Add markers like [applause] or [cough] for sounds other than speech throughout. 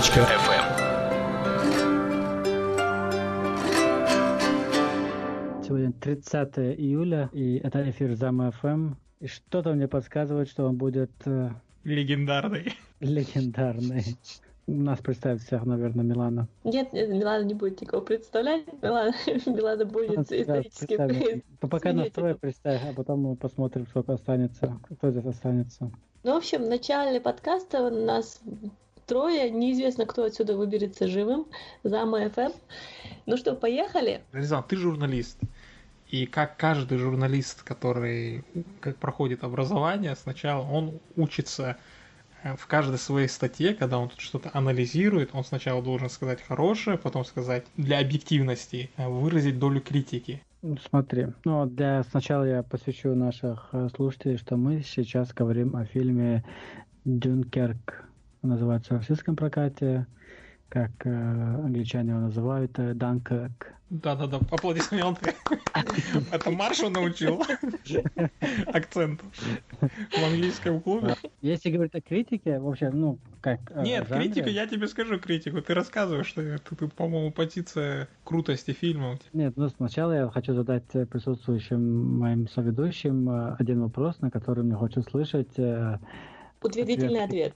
Podster.fm Сегодня 30 июля, и это эфир Зама ФМ. И что-то мне подсказывает, что он будет э, Легендарный. легендарный. Нас представит всех, наверное, Милана. Нет, нет, Милана не будет никого представлять. Милана, [laughs] Милана будет Себя исторически. Ну, Пока настрой представь, а потом мы посмотрим, сколько останется, кто здесь останется. Ну, в общем, в начале подкаста у нас трое. Неизвестно, кто отсюда выберется живым. Зама ФМ. Ну что, поехали? Резан, ты журналист. И как каждый журналист, который как проходит образование, сначала он учится э, в каждой своей статье, когда он тут что-то анализирует, он сначала должен сказать хорошее, потом сказать для объективности, э, выразить долю критики. Ну, Смотри, ну для сначала я посвящу наших э, слушателей, что мы сейчас говорим о фильме Дюнкерк. Называется в российском прокате, как э, англичане его называют, э, Данкерк. Да-да-да, аплодисменты. [laughs] Это Маршу научил [laughs] акцент в английском клубе. Если говорить о критике, вообще, ну, как... э, Нет, критику, я тебе скажу критику. Ты рассказываешь, что ты, по-моему, позиция крутости фильма. Нет, ну сначала я хочу задать э, присутствующим моим соведущим э, один вопрос, на который мне хочет слышать Утвердительный ответ.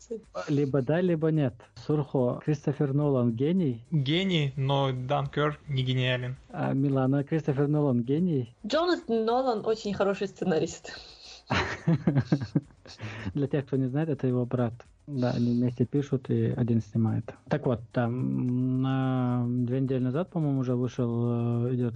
либо да, либо нет. Сурхо, Кристофер Нолан гений, Гений, но Данкер не гениален. а Милана, Кристофер Нолан гений. Джонатан Нолан очень хороший сценарист. [laughs] Для тех, кто не знает, это его брат. Да, они вместе пишут и один снимает. Так вот, там на две недели назад, по-моему, уже вышел, э, идет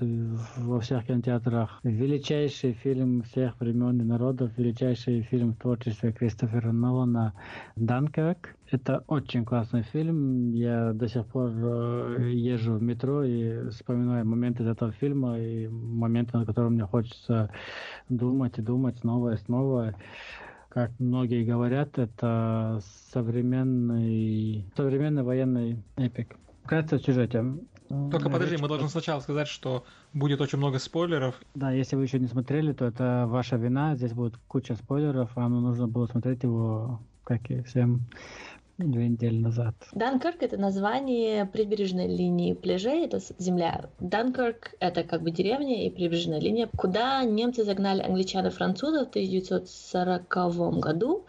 во всех кинотеатрах величайший фильм всех времен и народов, величайший фильм в творчестве Кристофера Нолана «Данкерк». Это очень классный фильм. Я до сих пор э, езжу в метро и вспоминаю моменты из этого фильма и моменты, на которые мне хочется думать и думать снова и снова как многие говорят, это современный, современный военный эпик. Вкратце в сюжете. Только подожди, Речь- мы должны сначала сказать, что будет очень много спойлеров. Да, если вы еще не смотрели, то это ваша вина. Здесь будет куча спойлеров. Вам нужно было смотреть его, как и всем, две недели назад. Данкерк — это название прибрежной линии пляжей, это земля. Данкерк — это как бы деревня и прибрежная линия, куда немцы загнали англичан и французов в 1940 году.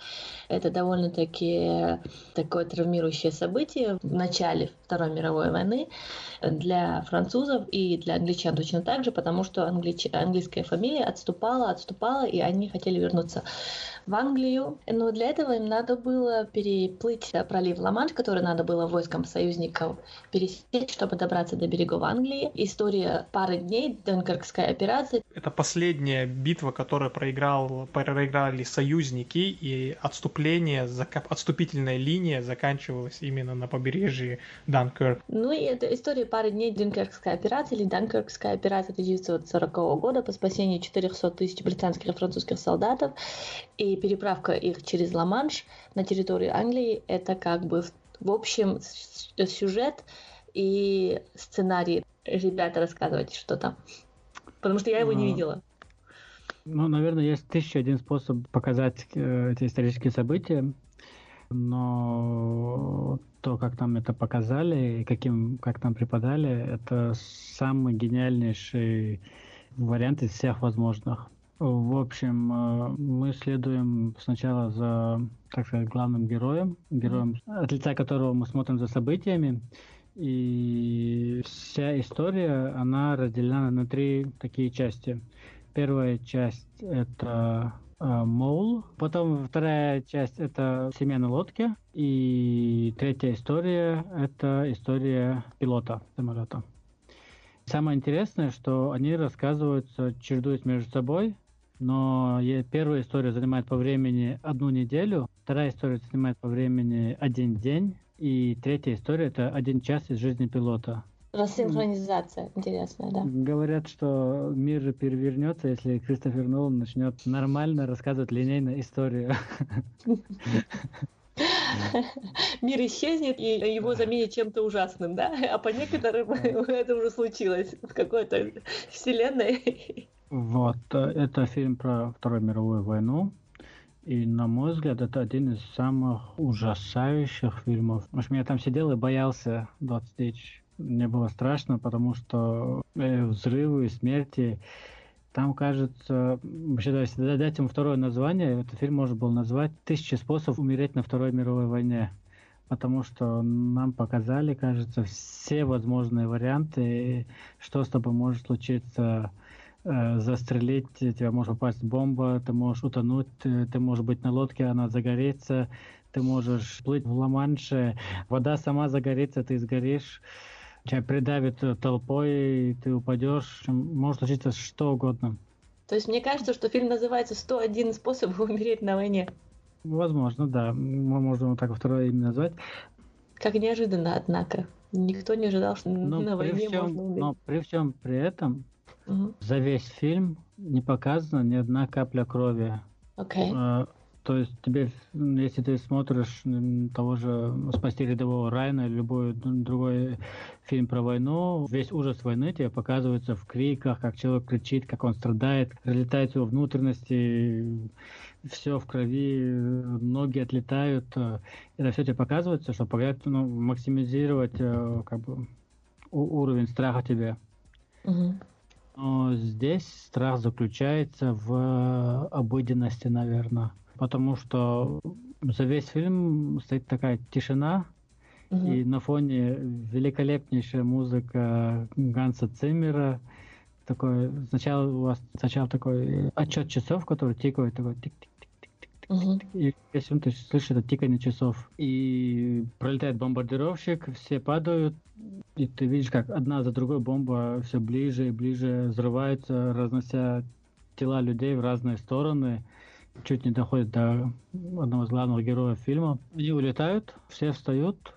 Это довольно-таки такое травмирующее событие в начале Второй мировой войны для французов и для англичан точно так же, потому что англич- английская фамилия отступала, отступала, и они хотели вернуться в Англию. Но для этого им надо было переплыть э, пролив Ла-Манш, который надо было войскам союзников пересечь, чтобы добраться до берегов Англии. История пары дней, Дункеркская операция. Это последняя битва, которую проиграл, проиграли союзники, и отступление, зака- отступительная линия заканчивалась именно на побережье Данкерк. Ну и это история пары дней Дюнкеркская операция или Дункеркская операция 1940 года по спасению 400 тысяч британских и французских солдатов и переправка их через Ла-Манш на территорию Англии. Это как бы в, общем сюжет и сценарий. Ребята, рассказывайте, что там. Потому что я его не А, видела. Ну, наверное, есть тысяча один способ показать э, эти исторические события, но то, как нам это показали и каким, как нам преподали, это самый гениальнейший вариант из всех возможных. В общем, э, мы следуем сначала за, так сказать, главным героем, героем, от лица которого мы смотрим за событиями. И вся история, она разделена на три такие части. Первая часть это э, Моул, потом вторая часть это семья на лодке, и третья история это история пилота самолета. Самое интересное, что они рассказываются, чередуясь между собой, но первая история занимает по времени одну неделю, вторая история занимает по времени один день, и третья история это один час из жизни пилота. Рассинхронизация интересная, да. Говорят, что мир перевернется, если Кристофер Нолан начнет нормально рассказывать линейную историю. [laughs] Мир исчезнет, и его заменят чем-то ужасным, да? А по некоторым [laughs] это уже случилось в какой-то вселенной. Вот, э, это фильм про Вторую мировую войну. И, на мой взгляд, это один из самых ужасающих фильмов. Потому что я там сидел и боялся 20 тысяч. Мне было страшно, потому что э, взрывы, смерти. Там, кажется, вообще, если дать ему второе название, этот фильм можно было назвать «Тысячи способов умереть на Второй мировой войне». Потому что нам показали, кажется, все возможные варианты, что с тобой может случиться Э, застрелить, тебя может попасть бомба, ты можешь утонуть, э, ты можешь быть на лодке, она загорится, ты можешь плыть в Ла-Манше, вода сама загорится, ты сгоришь, тебя придавит толпой, ты упадешь, может случиться что угодно. То есть мне кажется, что фильм называется «101 способ [laughs] умереть на войне». Возможно, да. Мы можем так второе имя назвать. Как неожиданно, однако. Никто не ожидал, что но на войне всем, можно умереть. Но при всем при этом Угу. За весь фильм не показана ни одна капля крови. Okay. То есть тебе, если ты смотришь того же «Спасти рядового Райана» или любой другой фильм про войну, весь ужас войны тебе показывается в криках, как человек кричит, как он страдает, разлетает его внутренности, все в крови, ноги отлетают. Это все тебе показывается, чтобы ну, максимизировать э, как бы, уровень страха тебе. Угу. Но здесь страх заключается в обыденности, наверное. Потому что за весь фильм стоит такая тишина, угу. и на фоне великолепнейшая музыка Ганса Циммера. Такой, сначала у вас сначала такой отчет часов, который тикает, такой тик-тик Угу. И если он слышит это тикание часов, и пролетает бомбардировщик, все падают, и ты видишь, как одна за другой бомба все ближе и ближе взрывается, разнося тела людей в разные стороны, чуть не доходит до одного из главных героев фильма. Они улетают, все встают,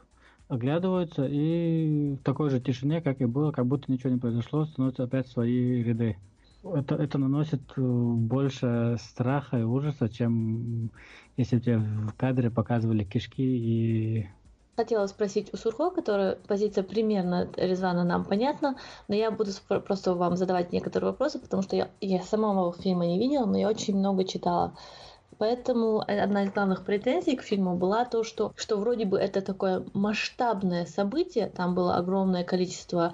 оглядываются, и в такой же тишине, как и было, как будто ничего не произошло, становятся опять свои ряды это, это наносит э, больше страха и ужаса, чем если тебе в кадре показывали кишки и Хотела спросить у Сурхо, которая позиция примерно Резвана нам понятна, но я буду просто вам задавать некоторые вопросы, потому что я, я самого фильма не видела, но я очень много читала. Поэтому одна из главных претензий к фильму была то, что, что вроде бы это такое масштабное событие, там было огромное количество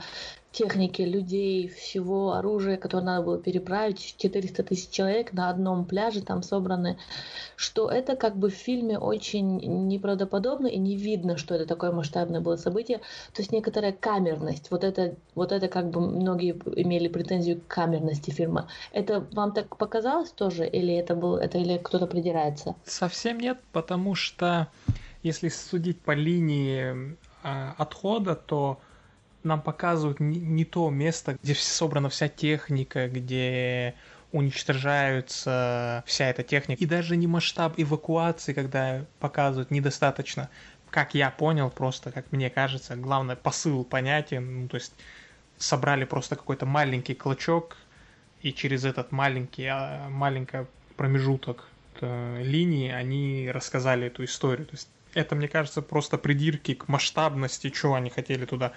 техники, людей, всего оружия, которое надо было переправить, 400 тысяч человек на одном пляже там собраны, что это как бы в фильме очень неправдоподобно и не видно, что это такое масштабное было событие. То есть некоторая камерность, вот это, вот это как бы многие имели претензию к камерности фильма. Это вам так показалось тоже, или это был, это или кто-то придирается? Совсем нет, потому что если судить по линии э, отхода, то нам показывают не, не то место, где собрана вся техника, где уничтожаются вся эта техника. И даже не масштаб эвакуации, когда показывают, недостаточно. Как я понял, просто, как мне кажется, главное, посыл понятен. Ну, то есть собрали просто какой-то маленький клочок, и через этот маленький, а, маленький промежуток э, линии они рассказали эту историю. То есть это, мне кажется, просто придирки к масштабности, чего они хотели туда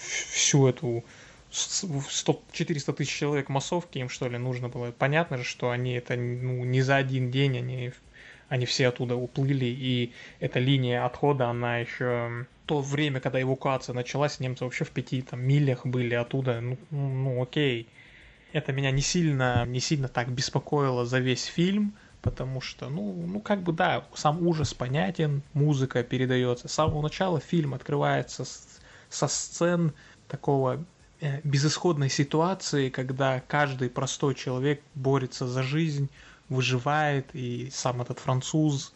всю эту 100, 400 тысяч человек массовки им что ли нужно было. Понятно же, что они это ну, не за один день, они, они все оттуда уплыли, и эта линия отхода, она еще то время, когда эвакуация началась, немцы вообще в пяти там, милях были оттуда, ну, ну окей. Это меня не сильно, не сильно так беспокоило за весь фильм, потому что, ну, ну как бы да, сам ужас понятен, музыка передается. С самого начала фильм открывается с со сцен такого э, безысходной ситуации, когда каждый простой человек борется за жизнь, выживает, и сам этот француз.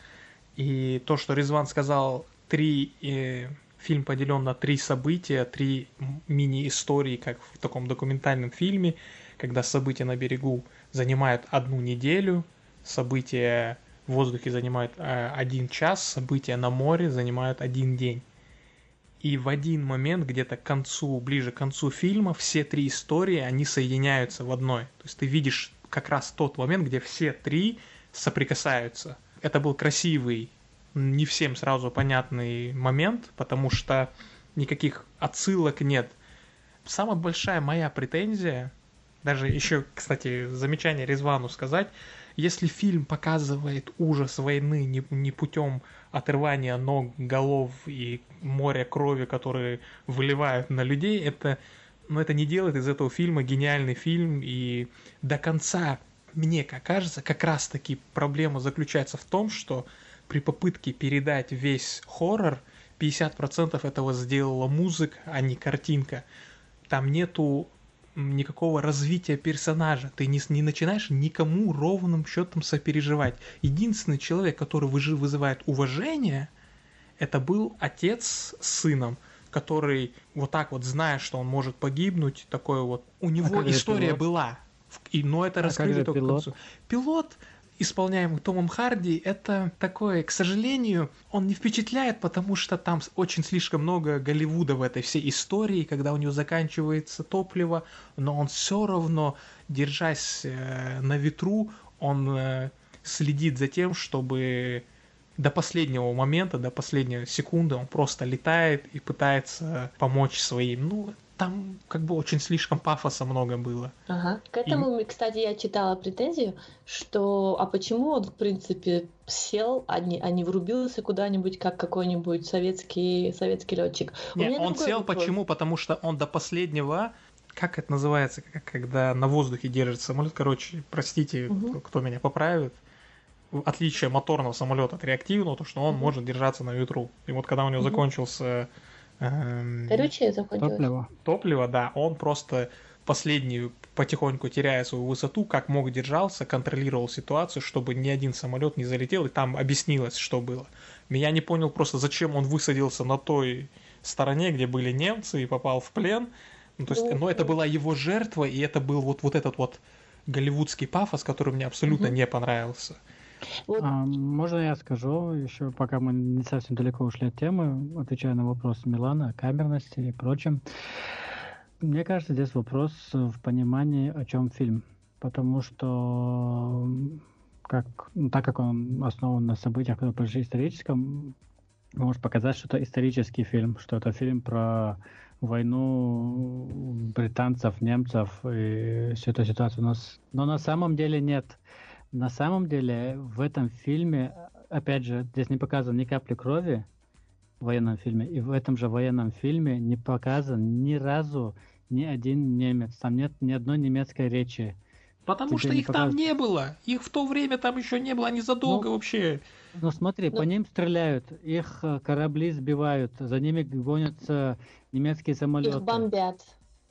И то, что Резван сказал, три, э, фильм поделен на три события, три мини-истории, как в таком документальном фильме, когда события на берегу занимают одну неделю, события в воздухе занимают э, один час, события на море занимают один день и в один момент, где-то к концу, ближе к концу фильма, все три истории, они соединяются в одной. То есть ты видишь как раз тот момент, где все три соприкасаются. Это был красивый, не всем сразу понятный момент, потому что никаких отсылок нет. Самая большая моя претензия, даже еще, кстати, замечание Резвану сказать, если фильм показывает ужас войны не, не путем отрывания ног, голов и моря крови, которые выливают на людей, это, ну, это не делает из этого фильма гениальный фильм. И до конца, мне как кажется, как раз таки проблема заключается в том, что при попытке передать весь хоррор, 50% этого сделала музыка, а не картинка. Там нету никакого развития персонажа. Ты не, не начинаешь никому ровным счетом сопереживать. Единственный человек, который выжи, вызывает уважение, это был отец с сыном, который вот так вот, зная, что он может погибнуть, такой вот... У него а история была. И, но это а раскрыли только пилот? к концу. Пилот исполняемый Томом Харди, это такое, к сожалению, он не впечатляет, потому что там очень слишком много Голливуда в этой всей истории, когда у него заканчивается топливо, но он все равно, держась э, на ветру, он э, следит за тем, чтобы до последнего момента, до последней секунды он просто летает и пытается помочь своим. Ну, там как бы очень слишком пафоса много было. Ага. К этому, и... кстати, я читала претензию, что а почему он, в принципе, сел, а не, а не врубился куда-нибудь, как какой-нибудь советский, советский летчик. Нет, он сел вопрос. почему? Потому что он до последнего как это называется, когда на воздухе держит самолет, короче, простите, угу. кто меня поправит, отличие моторного самолета от реактивного, то что он угу. может держаться на ветру. И вот когда у него угу. закончился Эм, Горючее закончилось. Топливо. Топливо, да. Он просто последнюю потихоньку теряя свою высоту, как мог держался, контролировал ситуацию, чтобы ни один самолет не залетел, и там объяснилось, что было. Меня не понял просто, зачем он высадился на той стороне, где были немцы, и попал в плен. Ну, то есть, но это была его жертва, и это был вот, вот этот вот голливудский пафос, который мне абсолютно угу. не понравился. Вот. А, можно я скажу, еще пока мы не совсем далеко ушли от темы, отвечая на вопрос Милана о камерности и прочем. Мне кажется, здесь вопрос в понимании, о чем фильм. Потому что как, ну, так как он основан на событиях, которые произошли историческом, может показать, что это исторический фильм, что это фильм про войну британцев, немцев и всю эту ситуацию. Но, но на самом деле нет. На самом деле в этом фильме, опять же, здесь не показано ни капли крови в военном фильме, и в этом же военном фильме не показан ни разу ни один немец. Там нет ни одной немецкой речи. Потому Тебе что их показ... там не было. Их в то время там еще не было, они задолго ну, вообще. Ну смотри, ну... по ним стреляют, их э, корабли сбивают, за ними гонятся немецкие самолеты. Их бомбят.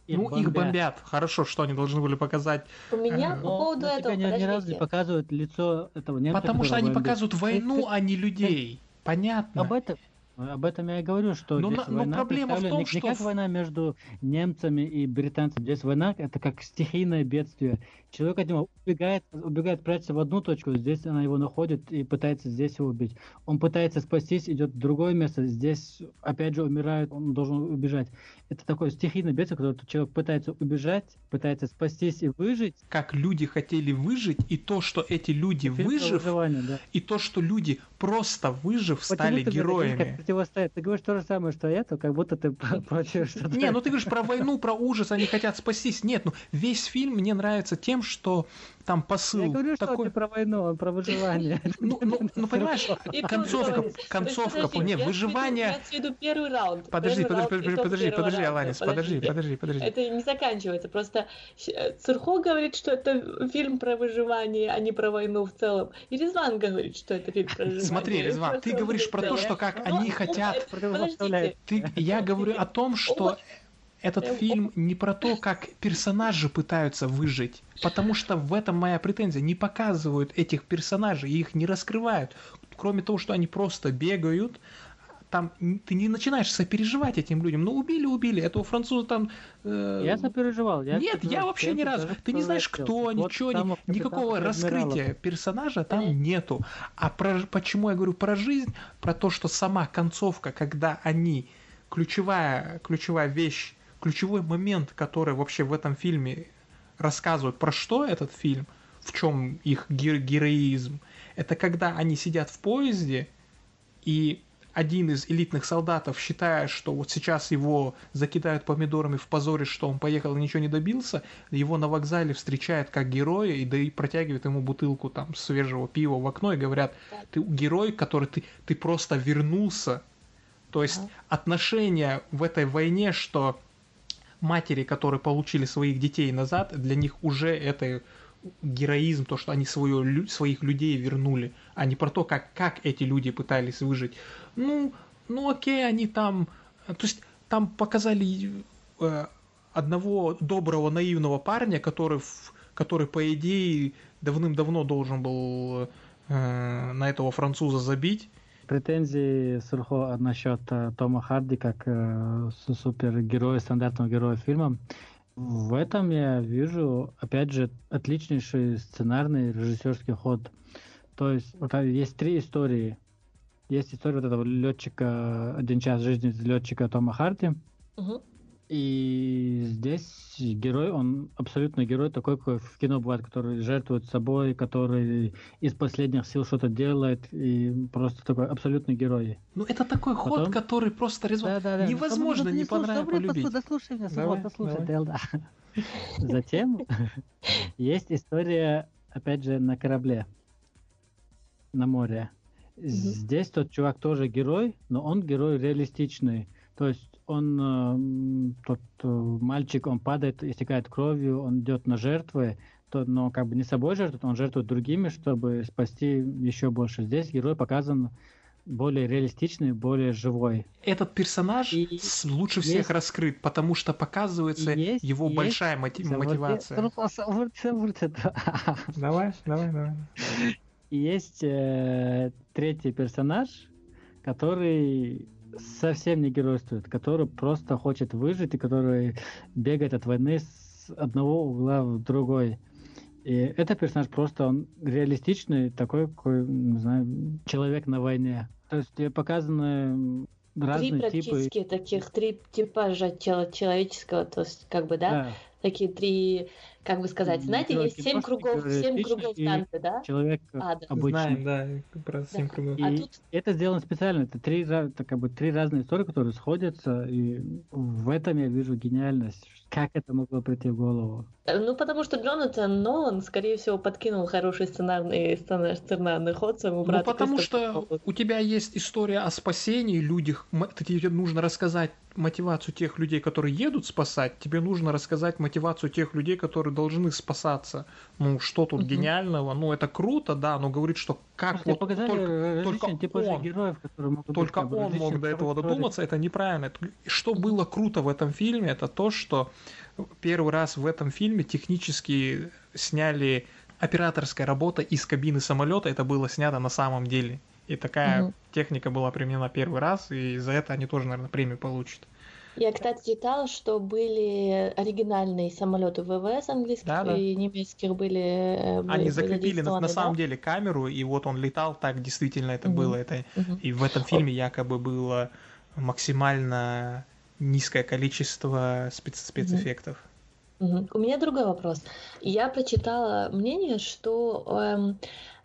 Их ну, бомбят. их бомбят. Хорошо, что они должны были показать. У меня по поводу но этого, ни, ни разу не показывают лицо этого немца. Потому что они бомбит. показывают войну, а не людей. Понятно. Об этом, об этом я и говорю, что но, здесь но война проблема в том, не, что... не как война между немцами и британцами. Здесь война это как стихийное бедствие. Человек от него убегает, убегает, прячется в одну точку, здесь она его находит и пытается здесь его убить. Он пытается спастись, идет в другое место, здесь опять же умирает, он должен убежать. Это такое стихийное бедствие, когда человек пытается убежать, пытается спастись и выжить. Как люди хотели выжить, и то, что эти люди выжив, да. и то, что люди просто выжив Почему стали героями. Противостоять? Ты говоришь то же самое, что я, то как будто ты [laughs] против что-то. Не, ну ты говоришь про войну, про ужас, они хотят спастись. Нет, ну весь фильм мне нравится тем, что там посыл Я говорю, такой... что не про войну, про выживание. [laughs] Ну, ну, ну понимаешь, [laughs] концовка, концовка, не, выживание... первый раунд. Подожди, подожди, подожди, подожди, Аланис, подожди, подожди, подожди. Это не заканчивается, просто э, Цурхо говорит, что это фильм про выживание, а не про войну в целом. И Резван говорит, что это фильм про выживание. Смотри, Резван, ты говоришь про то, что как они хотят... Я говорю о том, что этот фильм не про то, как персонажи пытаются выжить, потому что в этом моя претензия. Не показывают этих персонажей, их не раскрывают. Кроме того, что они просто бегают, там ты не начинаешь сопереживать этим людям. Ну, убили, убили. Этого француза там... Э... Я сопереживал. Я Нет, я вообще ни разу. Ты не знаешь, кто, вот ничего, ни, никакого раскрытия персонажа там нету. А про, почему я говорю про жизнь? Про то, что сама концовка, когда они... Ключевая, ключевая вещь ключевой момент, который вообще в этом фильме рассказывает, про что этот фильм, в чем их героизм, это когда они сидят в поезде, и один из элитных солдатов, считая, что вот сейчас его закидают помидорами в позоре, что он поехал и ничего не добился, его на вокзале встречают как героя и да и протягивают ему бутылку там свежего пива в окно и говорят, ты герой, который ты, ты просто вернулся. То есть ага. отношения в этой войне, что матери, которые получили своих детей назад, для них уже это героизм, то, что они свое, своих людей вернули, а не про то, как, как эти люди пытались выжить. Ну, ну окей, они там... То есть там показали э, одного доброго, наивного парня, который, который по идее, давным-давно должен был э, на этого француза забить. Претензии Сурхо насчет э, Тома Харди как э, супергероя, стандартного героя фильма. В этом я вижу, опять же, отличнейший сценарный режиссерский ход. То есть вот есть три истории. Есть история вот этого летчика, один час жизни летчика Тома Харди. Угу. И здесь герой, он абсолютно герой, такой, как в кино бывает, который жертвует собой, который из последних сил что-то делает, и просто такой абсолютный герой. Ну, это такой Потом... ход, который просто резон... да, да, да. невозможно не, не понравиться, полюбить. Дослушай меня, давай, дослушай, давай. да. [laughs] Затем есть история, опять же, на корабле, на море. Здесь тот чувак тоже герой, но он герой реалистичный. То есть он, э, тот э, мальчик, он падает, истекает кровью, он идет на жертвы, то, но как бы не собой жертвует, он жертвует другими, чтобы спасти еще больше. Здесь герой показан более реалистичный, более живой. Этот персонаж и лучше есть, всех раскрыт, потому что показывается есть, его есть, большая мотив, мотивация. [laughs] Давай, давай, давай. И есть э, третий персонаж, который совсем не геройствует, который просто хочет выжить и который бегает от войны с одного угла в другой. И этот персонаж просто он реалистичный, такой, какой, не знаю, человек на войне. То есть показаны разные три практически типы. таких, три типажа человеческого, то есть как бы, да, да. такие три как бы сказать, знаете, есть семь кругов, семь кругов танца, да? Человек а, да. обычный. Знаем, да, про семь да. кругов. И а тут... это сделано специально, это три, это как бы три разные истории, которые сходятся, и в этом я вижу гениальность. Как это могло прийти в голову? Э, ну, потому что Джонатан Нолан, скорее всего, подкинул хороший сценарный, сценарный ход своему ну, брату. Ну, потому что у тебя есть история о спасении людях, тебе нужно рассказать мотивацию тех людей, которые едут спасать, тебе нужно рассказать мотивацию тех людей, которые должны спасаться. Ну, что тут угу. гениального? Ну, это круто, да, но говорит, что как вот только, только типа он, героев, могут только быть, он мог до этого додуматься, это неправильно. Что было круто в этом фильме, это то, что первый раз в этом фильме технически сняли операторская работа из кабины самолета, это было снято на самом деле. И такая угу. техника была применена первый раз, и за это они тоже, наверное, премию получат. Я, кстати, читала, что были оригинальные самолеты ВВС английских да, да. и немецких были. Э, были Они закрепили на, на самом деле камеру, и вот он летал, так действительно это угу. было. Это, угу. И в этом фильме якобы было максимально низкое количество спец спецэффектов. Угу. У меня другой вопрос. Я прочитала мнение, что эм,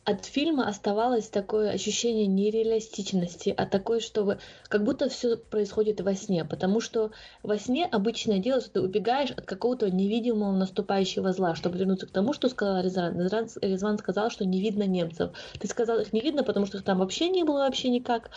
от фильма оставалось такое ощущение нереалистичности, а такое, что как будто все происходит во сне, потому что во сне обычное дело, что ты убегаешь от какого-то невидимого наступающего зла, чтобы вернуться к тому, что сказал Резван. Резван сказал, что не видно немцев. Ты сказал, их не видно, потому что их там вообще не было вообще никак.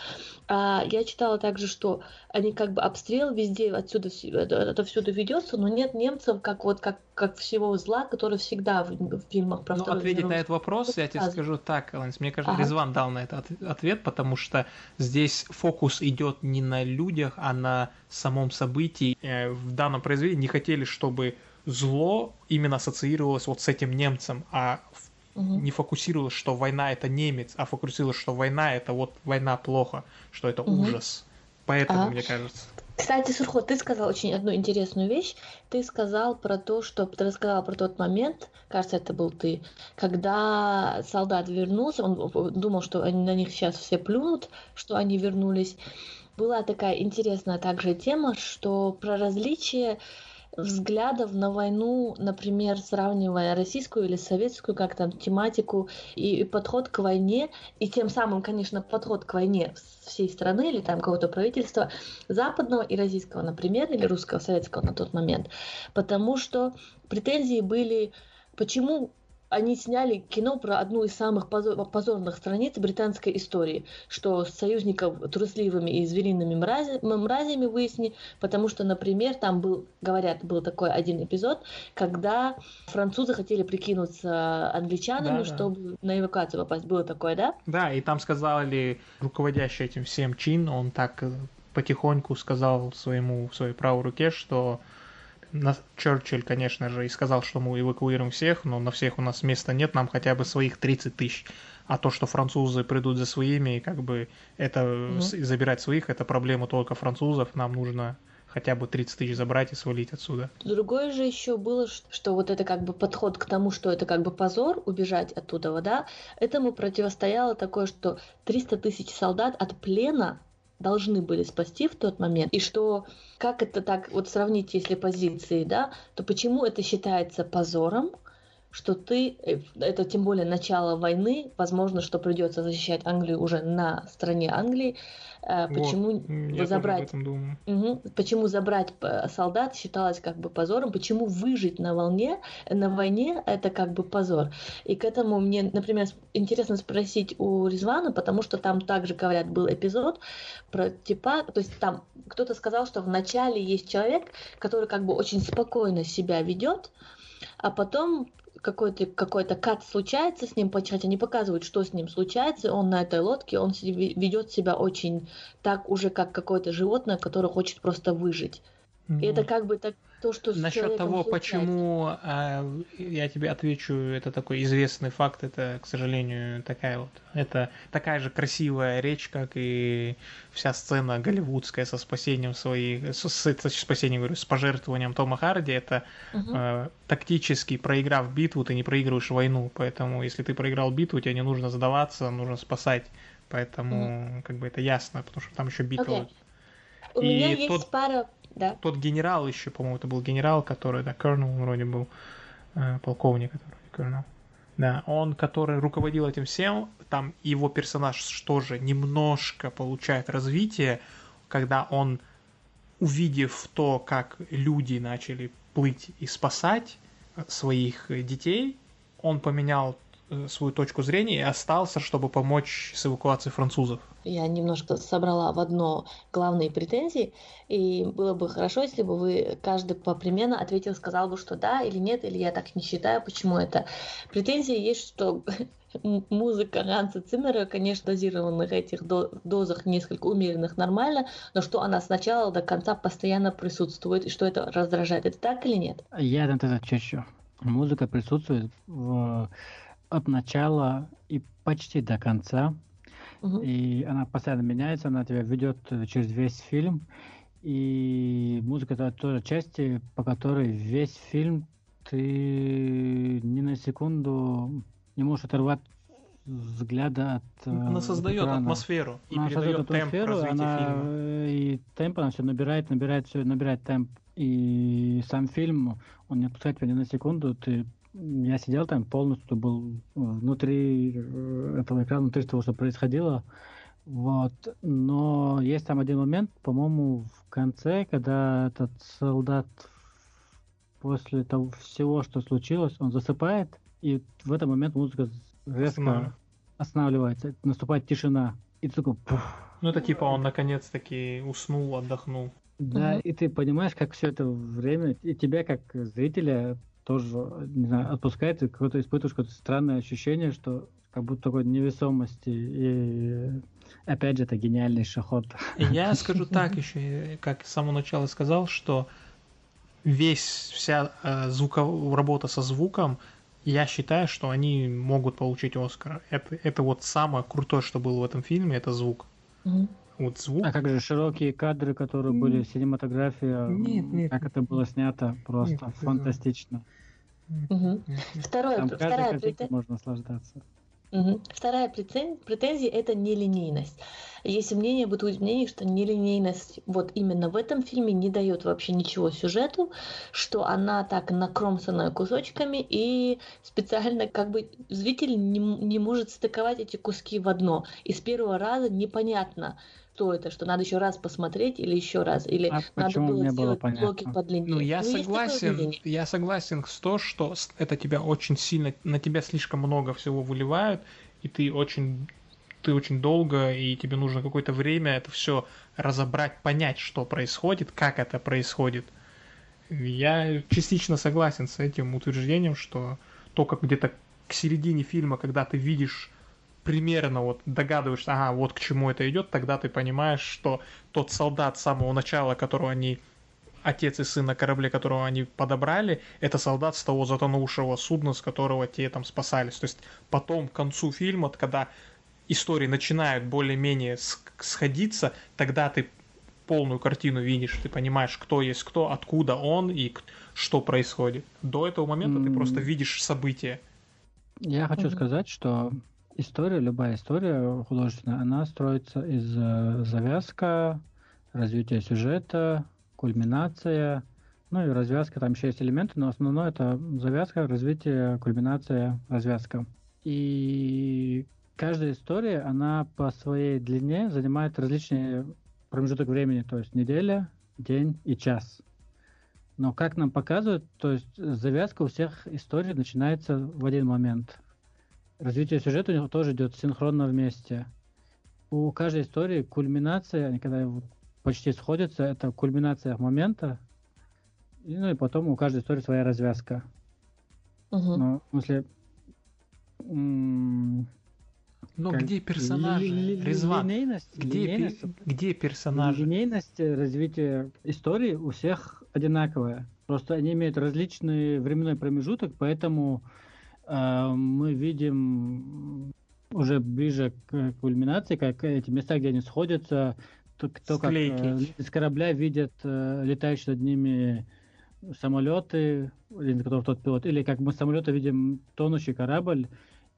А я читала также, что они как бы обстрел везде отсюда это всюду ведется, но нет немцев как вот как как всего зла, который всегда в, в фильмах про Ну, ответить на этот вопрос, я тебе скажу так, Аланс, мне кажется, ага. Резван дал на этот ответ, потому что здесь фокус идет не на людях, а на самом событии. Э, в данном произведении не хотели, чтобы зло именно ассоциировалось вот с этим немцем, а угу. не фокусировалось, что война это немец, а фокусировалось, что война это вот война плохо, что это угу. ужас. Поэтому, ага. мне кажется. Кстати, Сурхо, ты сказал очень одну интересную вещь. Ты сказал про то, что ты рассказал про тот момент, кажется, это был ты, когда солдат вернулся, он думал, что они на них сейчас все плюнут, что они вернулись. Была такая интересная также тема, что про различие взглядов на войну, например, сравнивая российскую или советскую, как там, тематику и, и подход к войне, и тем самым, конечно, подход к войне всей страны или там какого-то правительства западного и российского, например, или русского, советского на тот момент. Потому что претензии были, почему они сняли кино про одну из самых позорных страниц британской истории, что союзников трусливыми и звериными мрази, мразями выясни, потому что, например, там был, говорят, был такой один эпизод, когда французы хотели прикинуться англичанами, да, чтобы да. на эвакуацию попасть. Было такое, да? Да, и там сказали руководящий этим всем чин, он так потихоньку сказал своему, своей правой руке, что на... Черчилль, конечно же, и сказал, что мы эвакуируем всех, но на всех у нас места нет, нам хотя бы своих 30 тысяч. А то, что французы придут за своими, как бы это mm забирать своих, это проблема только французов, нам нужно хотя бы 30 тысяч забрать и свалить отсюда. Другое же еще было, что вот это как бы подход к тому, что это как бы позор убежать оттуда, да, этому противостояло такое, что 300 тысяч солдат от плена должны были спасти в тот момент, и что как это так, вот сравнить, если позиции, да, то почему это считается позором, что ты, э, это тем более начало войны, возможно, что придется защищать Англию уже на стороне Англии, э, почему вот, забрать, угу, почему забрать э, солдат считалось как бы позором, почему выжить на волне, на войне это как бы позор. И к этому мне, например, интересно спросить у Резвана, потому что там также говорят был эпизод про типа, то есть там кто-то сказал, что в начале есть человек, который как бы очень спокойно себя ведет, а потом какой-то какой кат случается с ним, хотя не показывают, что с ним случается, он на этой лодке, он ведет себя очень так уже, как какое-то животное, которое хочет просто выжить. Mm. И это как бы так то, что Насчет того, случается. почему э, я тебе отвечу, это такой известный факт, это, к сожалению, такая вот, это такая же красивая речь, как и вся сцена голливудская со спасением своих, с, с, с спасением, говорю, с пожертвованием Тома Харди, это угу. э, тактически проиграв битву, ты не проигрываешь войну, поэтому если ты проиграл битву, тебе не нужно сдаваться, нужно спасать, поэтому угу. как бы это ясно, потому что там еще битва. Okay. У и меня есть тот... пара да. Тот генерал еще, по-моему, это был генерал, который, да, Colonel вроде был, э, полковник, который, Colonel. Да, он, который руководил этим всем, там его персонаж что же немножко получает развитие, когда он, увидев то, как люди начали плыть и спасать своих детей, он поменял свою точку зрения и остался, чтобы помочь с эвакуацией французов. Я немножко собрала в одно главные претензии, и было бы хорошо, если бы вы каждый попримерно ответил, сказал бы, что да или нет, или я так не считаю, почему это. Претензии есть, что [laughs] музыка Ганса Циммера, конечно, дозированных этих дозах несколько умеренных нормально, но что она сначала до конца постоянно присутствует, и что это раздражает. Это так или нет? Я это отвечу. Музыка присутствует в от начала и почти до конца. Угу. И она постоянно меняется, она тебя ведет через весь фильм. И музыка это тоже части, по которой весь фильм ты ни на секунду не можешь оторвать взгляда от Она создает экрана. атмосферу и она передает темп развития она, фильма. И темп она все набирает, набирает, все набирает темп. И сам фильм, он не отпускает тебя ни на секунду, ты я сидел там полностью был внутри э, этого экрана, внутри того, что происходило. Вот. Но есть там один момент, по-моему, в конце, когда этот солдат после того всего, что случилось, он засыпает, и в этот момент музыка резко останавливается, наступает тишина. И ты такой... Пух. Ну это типа он наконец-таки уснул, отдохнул. Да, угу. и ты понимаешь, как все это время, и тебя как зрителя тоже, не знаю, отпускает, и какое-то испытываешь какое-то странное ощущение, что как будто такой невесомости. И опять же, это гениальнейший ход. Я [laughs] скажу так еще, как с самого начала сказал, что весь, вся э, звуко, работа со звуком, я считаю, что они могут получить Оскар. Это, это вот самое крутое, что было в этом фильме, это звук. Mm-hmm. Вот звук. А как же широкие кадры, которые были, синематография, нет, нет, как это было снято, просто нет, фантастично. Угу. Второе, Там вторая претензия. можно наслаждаться. Угу. Вторая претензия – это нелинейность. Есть мнение, бытует мнение, что нелинейность вот именно в этом фильме не дает вообще ничего сюжету, что она так накромсана кусочками, и специально как бы зритель не, не может стыковать эти куски в одно. И с первого раза непонятно, что это, что надо еще раз посмотреть или еще раз, или а надо было сделать было блоки по длине. Ну, я ну, согласен, я согласен с то, что это тебя очень сильно, на тебя слишком много всего выливают, и ты очень ты очень долго, и тебе нужно какое-то время это все разобрать, понять, что происходит, как это происходит. Я частично согласен с этим утверждением, что только где-то к середине фильма, когда ты видишь примерно вот догадываешься, ага, вот к чему это идет, тогда ты понимаешь, что тот солдат с самого начала, которого они отец и сын на корабле, которого они подобрали, это солдат с того затонувшего судна, с которого те там спасались. То есть потом, к концу фильма, когда истории начинают более-менее сходиться, тогда ты полную картину видишь, ты понимаешь, кто есть кто, откуда он и что происходит. До этого момента mm. ты просто видишь события. Я хочу mm-hmm. сказать, что история, любая история художественная, она строится из э, завязка, развития сюжета, кульминация, ну и развязка, там еще есть элементы, но основное это завязка, развитие, кульминация, развязка. И каждая история, она по своей длине занимает различные промежуток времени, то есть неделя, день и час. Но как нам показывают, то есть завязка у всех историй начинается в один момент. Развитие сюжета у него тоже идет синхронно вместе. У каждой истории кульминация, они когда почти сходятся, это кульминация момента, и, ну и потом у каждой истории своя развязка. Угу. Но, в смысле, но как где персонажи? Ли, Резван, линейность, где, линейность, пи, где персонажи? Линейность развития истории у всех одинаковая. Просто они имеют различный временной промежуток, поэтому э, мы видим уже ближе к кульминации, как эти места, где они сходятся, то, кто как э, с корабля видят э, летающие над ними самолеты, на которых тот пилот, или как мы с самолета видим тонущий корабль,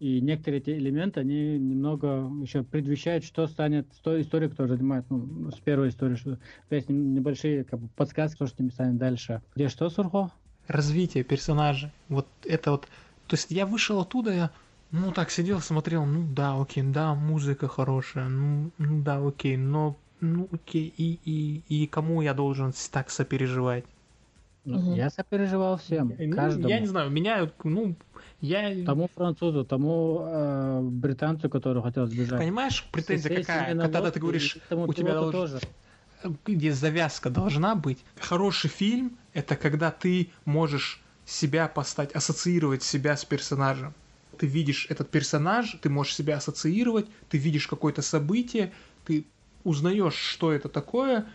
и некоторые эти элементы, они немного еще предвещают, что станет с той историей, которая занимает, ну, с первой истории, что есть небольшие как бы, подсказки, что с ними станет дальше. Где что, Сурхо? Развитие персонажа. Вот это вот... То есть я вышел оттуда, я ну так сидел, смотрел, ну да, окей, да, музыка хорошая, ну, ну да, окей, но ну окей, и, и, и кому я должен так сопереживать? Ну, Я сопереживал всем, ну, каждому. Я не знаю, меня, ну, я... Тому французу, тому э, британцу, который хотел сбежать. Понимаешь, претензия какая? Когда ты говоришь, у тебя должен... тоже. Где завязка должна быть. Хороший фильм — это когда ты можешь себя поставить, ассоциировать себя с персонажем. Ты видишь этот персонаж, ты можешь себя ассоциировать, ты видишь какое-то событие, ты узнаешь, что это такое,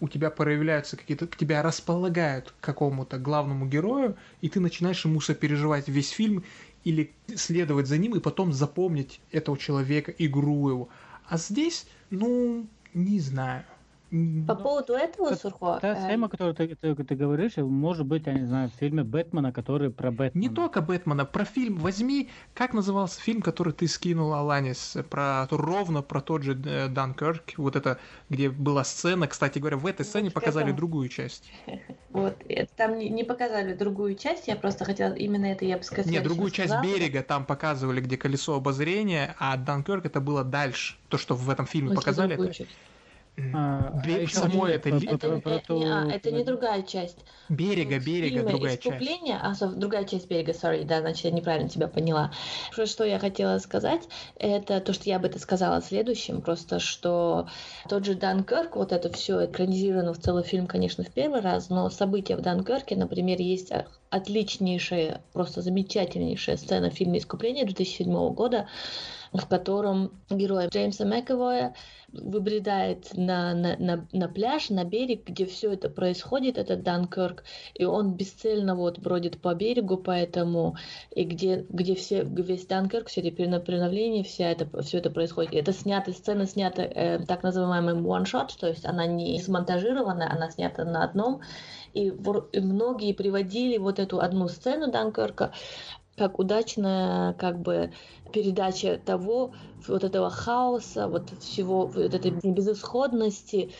у тебя проявляются какие-то, к тебя располагают к какому-то главному герою, и ты начинаешь ему сопереживать весь фильм или следовать за ним и потом запомнить этого человека, игру его. А здесь, ну, не знаю. По ну, поводу этого, как, Сурхо... Та э... тема, которую ты, ты, ты говоришь, может быть, я не знаю, в фильме Бэтмена, который про Бэтмена. Не только Бэтмена, про фильм. Возьми, как назывался фильм, который ты скинул, Аланис, про ровно про тот же Данкерк, вот это, где была сцена, кстати говоря, в этой сцене показали другую часть. [laughs] Вот, там не показали другую часть, я просто хотела именно это, я бы сказала. Нет, другую часть берега там показывали, где колесо обозрения, а Данкерк это было дальше. То, что в этом фильме показали. Это... А, Берег а само это, это, это, про, это, а, это не другая часть. Берега, берега, другая часть. А, другая часть берега, sorry, да, значит, я неправильно тебя поняла. Что я хотела сказать, это то, что я бы это сказала следующим, просто что тот же Данкерк, вот это все экранизировано в целый фильм, конечно, в первый раз, но события в Данкерке, например, есть отличнейшая, просто замечательнейшая сцена в фильме «Искупление» 2007 года, в котором герой Джеймса Макэвоя выбредает на, на, на, на пляж, на берег, где все это происходит, это Данкерк, и он бесцельно вот бродит по берегу, поэтому, и где, где все, весь Данкерк, все эти перенаправления, вся это, все это происходит. И это снято, сцена снята э, так называемым one-shot, то есть она не смонтажирована, она снята на одном, и, и многие приводили вот эту одну сцену Данкерка как удачная как бы передача того, вот этого хаоса, вот всего вот этой безысходности,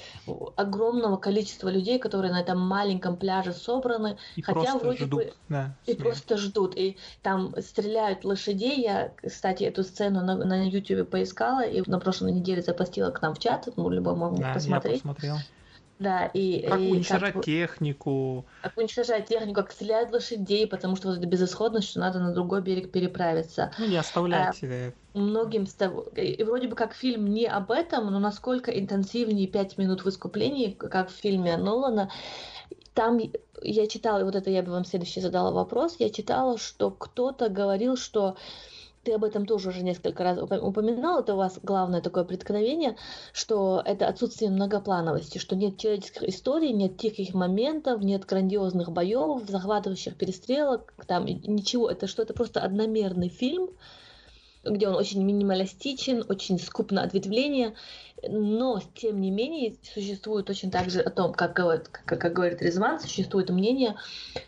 огромного количества людей, которые на этом маленьком пляже собраны, и хотя вроде ждут. бы да, и смерть. просто ждут, и там стреляют лошадей. Я, кстати, эту сцену на, на YouTube поискала и на прошлой неделе запостила к нам в чат, ну любой мог да, посмотреть. Я посмотрел. Да, и... Как и уничтожать как, технику. Как уничтожать технику, как стрелять лошадей, потому что вот эта безысходность, что надо на другой берег переправиться. Ну, не оставлять. А, многим с того... И вроде бы как фильм не об этом, но насколько интенсивнее пять минут в искуплении, как в фильме Нолана, там я читала, и вот это я бы вам следующий задала вопрос, я читала, что кто-то говорил, что ты об этом тоже уже несколько раз упоминал, это у вас главное такое преткновение, что это отсутствие многоплановости, что нет человеческих историй, нет тихих моментов, нет грандиозных боев, захватывающих перестрелок, там ничего, это что это просто одномерный фильм, где он очень минималистичен, очень скуп на ответвления, но тем не менее существует очень также о том, как, говорит, как, как говорит Резван, существует мнение,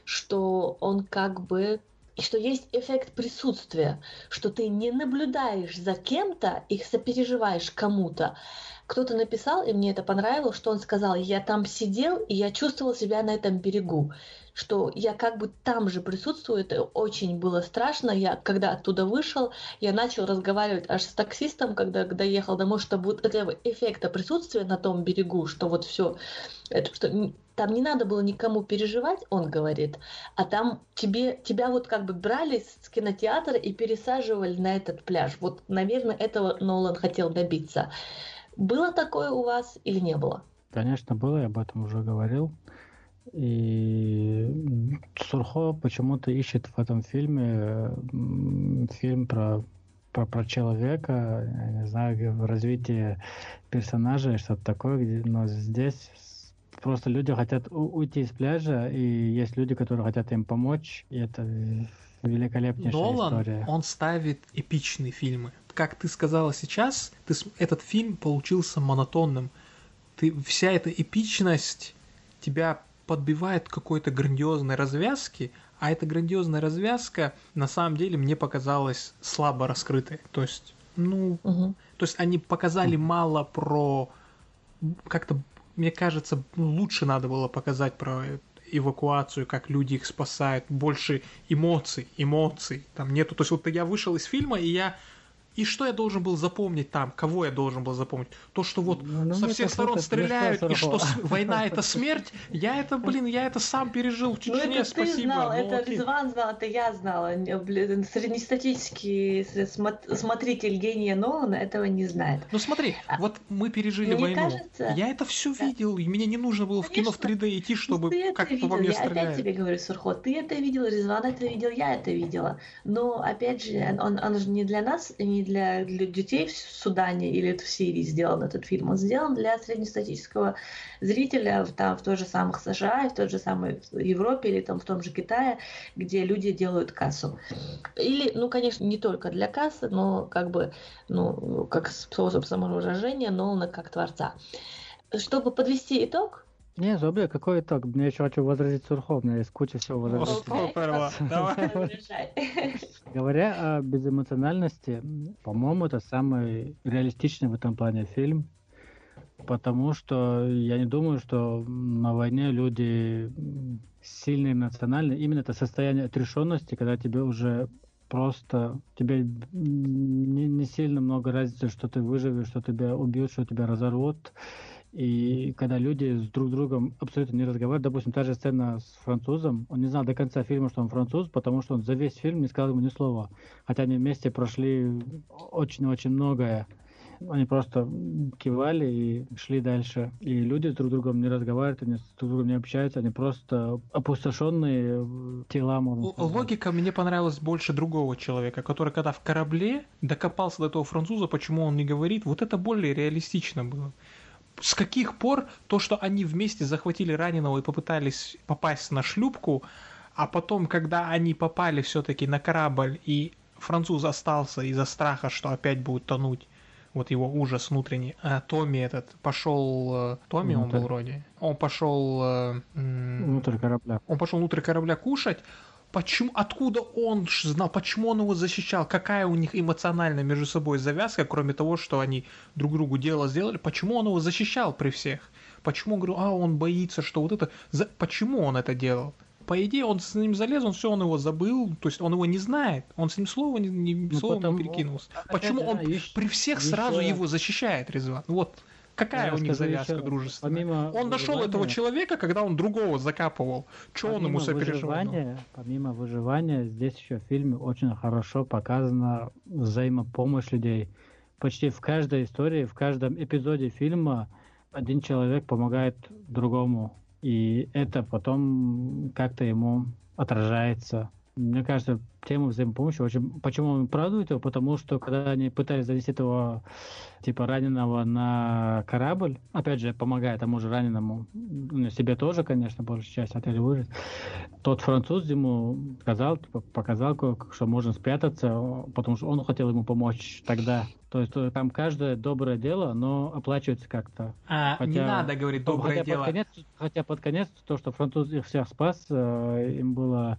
что он как бы и что есть эффект присутствия, что ты не наблюдаешь за кем-то и сопереживаешь кому-то. Кто-то написал, и мне это понравилось, что он сказал, я там сидел, и я чувствовал себя на этом берегу что я как бы там же присутствую, это очень было страшно. Я, когда оттуда вышел, я начал разговаривать аж с таксистом, когда, когда ехал домой, чтобы вот этого эффекта присутствия на том берегу, что вот все, это что там не надо было никому переживать, он говорит, а там тебе, тебя вот как бы брали с кинотеатра и пересаживали на этот пляж. Вот, наверное, этого Нолан хотел добиться. Было такое у вас или не было? Конечно, было, я об этом уже говорил. И Сурхо почему-то ищет в этом фильме фильм про, про, про человека, я не знаю, развитие персонажа что-то такое, где, но здесь просто люди хотят уйти с пляжа, и есть люди, которые хотят им помочь, и это великолепнейшая Нолан, история. он ставит эпичные фильмы. Как ты сказала сейчас, ты, этот фильм получился монотонным. Ты, вся эта эпичность тебя подбивает какой-то грандиозной развязки, а эта грандиозная развязка на самом деле мне показалась слабо раскрытой. То есть, ну, угу. то есть они показали мало про как-то, мне кажется, лучше надо было показать про эвакуацию, как люди их спасают, больше эмоций, эмоций там нету. То есть вот я вышел из фильма, и я и что я должен был запомнить там? Кого я должен был запомнить? То, что вот ну, ну со всех сторон стреляют, и что война это смерть, я это, блин, я это сам пережил в Чечне, ну, это спасибо. Ты знал, ну, это окей. Резван знал, это я знала. Среднестатический смотритель гения Нолана этого не знает. Ну смотри, а, вот мы пережили войну. Кажется, я это все да. видел, и мне не нужно было Конечно. в кино в 3D идти, чтобы как по мне стреляют. Я опять тебе говорю, Сурхот, ты это видел, Резван это видел, я это видела. Но опять же, он, он же не для нас, не для, для детей в Судане или в Сирии сделан этот фильм, он сделан для среднестатического зрителя там, в той же самых США, в той же самой Европе или там в том же Китае, где люди делают кассу. Или, ну, конечно, не только для кассы, но как бы, ну, как способ самовыражения, но как творца. Чтобы подвести итог, не, Зобе, какой итог? Мне еще хочу возразить Сурхо, у меня есть куча всего возразить. [laughs] Говоря о безэмоциональности, по-моему, это самый реалистичный в этом плане фильм, потому что я не думаю, что на войне люди сильно эмоциональны. Именно это состояние отрешенности, когда тебе уже просто тебе не, не сильно много разницы, что ты выживешь, что тебя убьют, что тебя разорвут. И когда люди с друг другом абсолютно не разговаривают, допустим, та же сцена с французом, он не знал до конца фильма, что он француз, потому что он за весь фильм не сказал ему ни слова. Хотя они вместе прошли очень-очень многое. Они просто кивали и шли дальше. И люди друг с другом не разговаривают, они с друг другом не общаются, они просто опустошенные тела, можно сказать. Логика мне понравилась больше другого человека, который когда в корабле докопался до этого француза, почему он не говорит, вот это более реалистично было с каких пор то, что они вместе захватили раненого и попытались попасть на шлюпку, а потом, когда они попали все-таки на корабль, и француз остался из-за страха, что опять будет тонуть, вот его ужас внутренний. А Томми этот пошел... Э, Томми Внутрь. он был вроде. Он пошел... Э, внутрь корабля. Он пошел внутрь корабля кушать. Почему, откуда он знал, почему он его защищал, какая у них эмоциональная между собой завязка, кроме того, что они друг другу дело сделали, почему он его защищал при всех? Почему, говорю, а, он боится, что вот это... За... Почему он это делал? По идее, он с ним залез, он все, он его забыл, то есть он его не знает, он с ним слова не, не, ну, словом не перекинулся. Он... Почему он еще, при всех еще... сразу его защищает, Резван? Вот. Какая у них завязка еще, дружественная? Помимо он нашел этого человека, когда он другого закапывал. Что он ему сопереживал? Помимо выживания, здесь еще в фильме очень хорошо показана взаимопомощь людей. Почти в каждой истории, в каждом эпизоде фильма один человек помогает другому. И это потом как-то ему отражается мне кажется, тема взаимопомощи очень... Почему он оправдывает его? Потому что когда они пытались занести этого типа раненого на корабль, опять же, помогая тому же раненому, ну, себе тоже, конечно, большая часть хотели выжить, тот француз ему сказал, типа, показал, что можно спрятаться, потому что он хотел ему помочь тогда. То есть там каждое доброе дело, но оплачивается как-то. А, хотя, не надо говорить доброе хотя дело. Под конец, хотя под конец то, что француз их всех спас, э, им было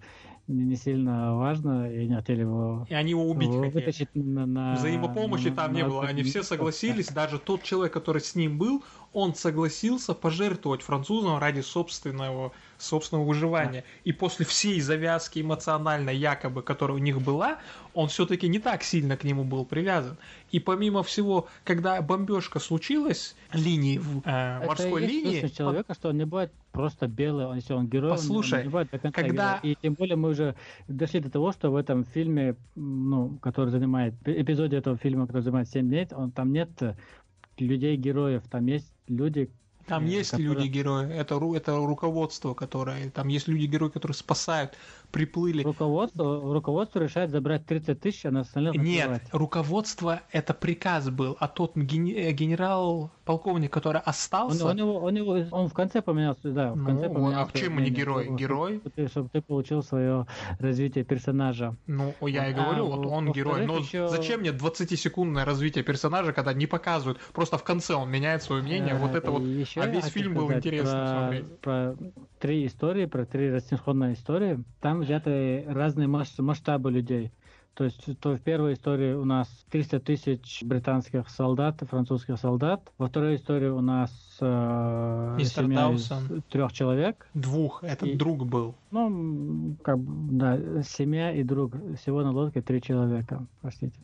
не, не сильно важно, и они хотели его И они его убить вытащить на, на Взаимопомощи на, там на, не было, они все согласились, даже тот человек, который с ним был, он согласился пожертвовать французам ради собственного, собственного выживания. И после всей завязки эмоциональной, якобы, которая у них была, он все-таки не так сильно к нему был привязан. И помимо всего, когда бомбежка случилась, линии в э, морской Это линии... Это человека, что он не бывает просто белый, если он герой, Послушай, он не бывает до конца когда... Героя. И тем более мы уже дошли до того, что в этом фильме, ну, который занимает, эпизоде этого фильма, который занимает 7 дней, он, там нет людей-героев, там есть люди, там э, есть которые... люди-герои, это, это руководство, которое, там есть люди-герои, которые спасают, приплыли. Руководство, руководство решает забрать 30 тысяч, а на остальных Нет, отбивать. руководство, это приказ был, а тот генерал, полковник, который остался... Он, он, его, он, его, он в конце поменялся, да, в конце ну, поменялся. А в чем не герой? Чтобы, герой? Чтобы ты, чтобы ты получил свое развитие персонажа. Ну, я и говорю, а, вот он герой. Но еще... зачем мне 20-секундное развитие персонажа, когда не показывают? Просто в конце он меняет свое мнение, вот это вот... А весь фильм был интересно про, смотреть. Про три истории, про три разнесходные истории. Там взяты разные масштабы людей. То есть то в первой истории у нас 300 тысяч британских солдат, французских солдат. Во второй истории у нас э, семья из трех человек. Двух, это и, друг был. Ну, как бы, да, семья и друг. Всего на лодке три человека, простите.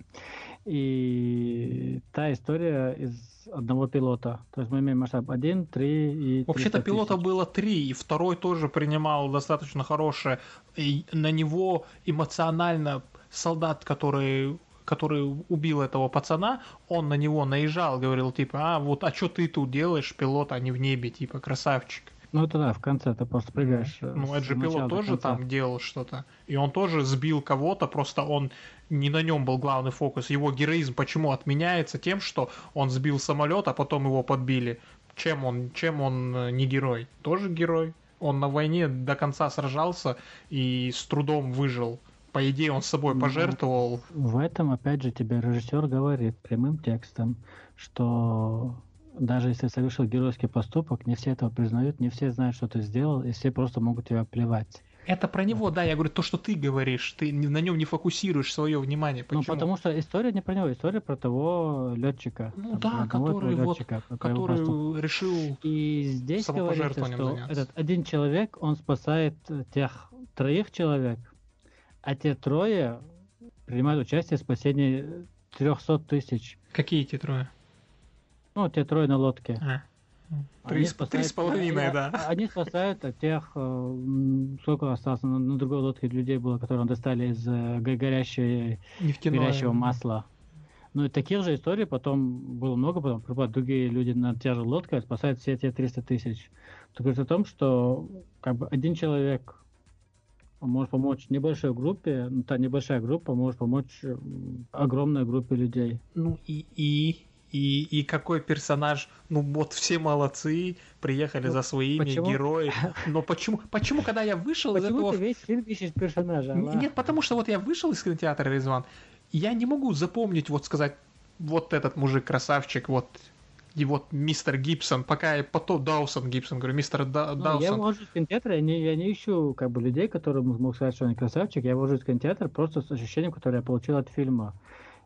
И та история из одного пилота. То есть мы имеем масштаб 1, 3 и Вообще-то пилота было три, и второй тоже принимал достаточно хорошее. И на него эмоционально солдат, который который убил этого пацана, он на него наезжал, говорил типа, а вот, а что ты тут делаешь, пилот, а не в небе, типа, красавчик. Ну это да, в конце ты просто прыгаешь. Э, ну, же пилот тоже там делал что-то. И он тоже сбил кого-то, просто он не на нем был главный фокус. Его героизм почему отменяется тем, что он сбил самолет, а потом его подбили. Чем он, чем он э, не герой? Тоже герой. Он на войне до конца сражался и с трудом выжил. По идее, он с собой ну, пожертвовал. В этом, опять же, тебе режиссер говорит прямым текстом, что даже если совершил геройский поступок, не все этого признают, не все знают, что ты сделал, и все просто могут тебя плевать. Это про него, да, я говорю, то, что ты говоришь, ты на нем не фокусируешь свое внимание. Ну, Почему? Ну, потому что история не про него, история про того летчика. Ну да, который, вот, летчика, который решил И здесь говорится, что заняться. этот один человек, он спасает тех троих человек, а те трое принимают участие в спасении 300 тысяч. Какие эти трое? Ну, те трое на лодке. А. Три, три с половиной, да. Они спасают от тех, э, сколько осталось на, на другой лодке людей было, которые достали из э, горящей, горящего масла. Ну и таких же историй потом было много, потом прибывают другие люди на те же лодке, спасают все те 300 тысяч. Это говорит о том, что как бы один человек может помочь небольшой группе, ну, та небольшая группа может помочь огромной группе людей. Ну и, и и, и какой персонаж, ну вот все молодцы, приехали ну, за своими почему? герои. Но почему, почему, когда я вышел почему из этого... ты весь фильм ищешь персонажа? Нет, потому что вот я вышел из кинотеатра Резван, я не могу запомнить, вот сказать, вот этот мужик красавчик, вот И вот мистер Гибсон, пока я потом Даусон Гибсон, говорю, мистер да, ну, Даусон. Я вожусь в кинотеатр, я не, я не ищу как бы людей, которые могут сказать, что они красавчик, я вожусь в кинотеатр просто с ощущением, которое я получил от фильма.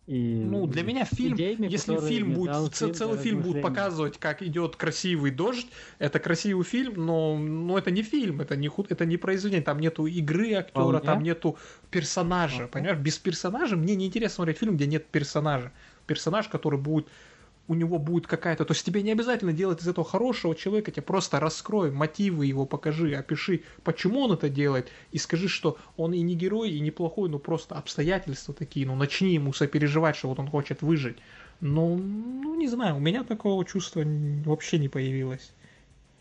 И ну, для меня фильм, идеями, если фильм будет, фильм целый фильм будет показывать, как идет красивый дождь, это красивый фильм, но, но это не фильм, это не, это не произведение, там нету игры актера, там нету персонажа, понимаешь? Без персонажа мне не интересно смотреть фильм, где нет персонажа. Персонаж, который будет у него будет какая-то... То есть тебе не обязательно делать из этого хорошего человека, тебе просто раскрой мотивы его, покажи, опиши, почему он это делает, и скажи, что он и не герой, и не плохой, но просто обстоятельства такие, ну начни ему сопереживать, что вот он хочет выжить. Ну, ну не знаю, у меня такого чувства вообще не появилось.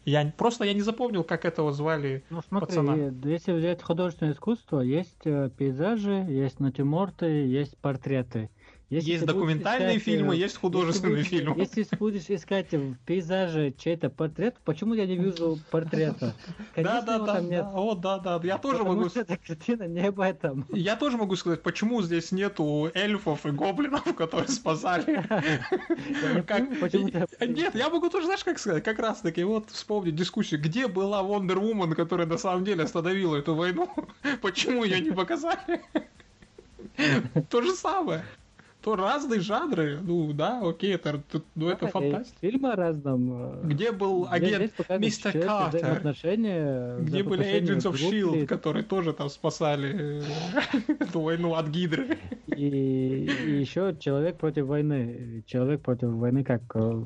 Я просто я не запомнил, как этого звали ну, смотри, пацана. Если взять художественное искусство, есть э, пейзажи, есть натюрморты, есть портреты. Если есть документальные искать, фильмы, э, есть художественные если фильмы. Если будешь искать в пейзаже чей-то портрет, почему я не вижу портрета? [laughs] да, да, да, нет. да. О, да, да. Я тоже Потому могу. Что эта картина не об этом. Я тоже могу сказать, почему здесь нету эльфов и гоблинов, [laughs] которые спасали. [laughs] Нет, я могу тоже, знаешь, как сказать, как раз таки вот вспомнить дискуссию, где была Wonder Woman, которая на самом деле остановила эту войну, почему ее не показали? То же самое то разные жанры. Ну да, окей, это, ну, это фантастика. Фильмы о разном. Э, Где был агент Мистер Картер? Где были Agents of S.H.I.E.L.D., которые тоже там спасали э, [laughs] эту войну от Гидры. И, и еще Человек против войны. Человек против войны как, э,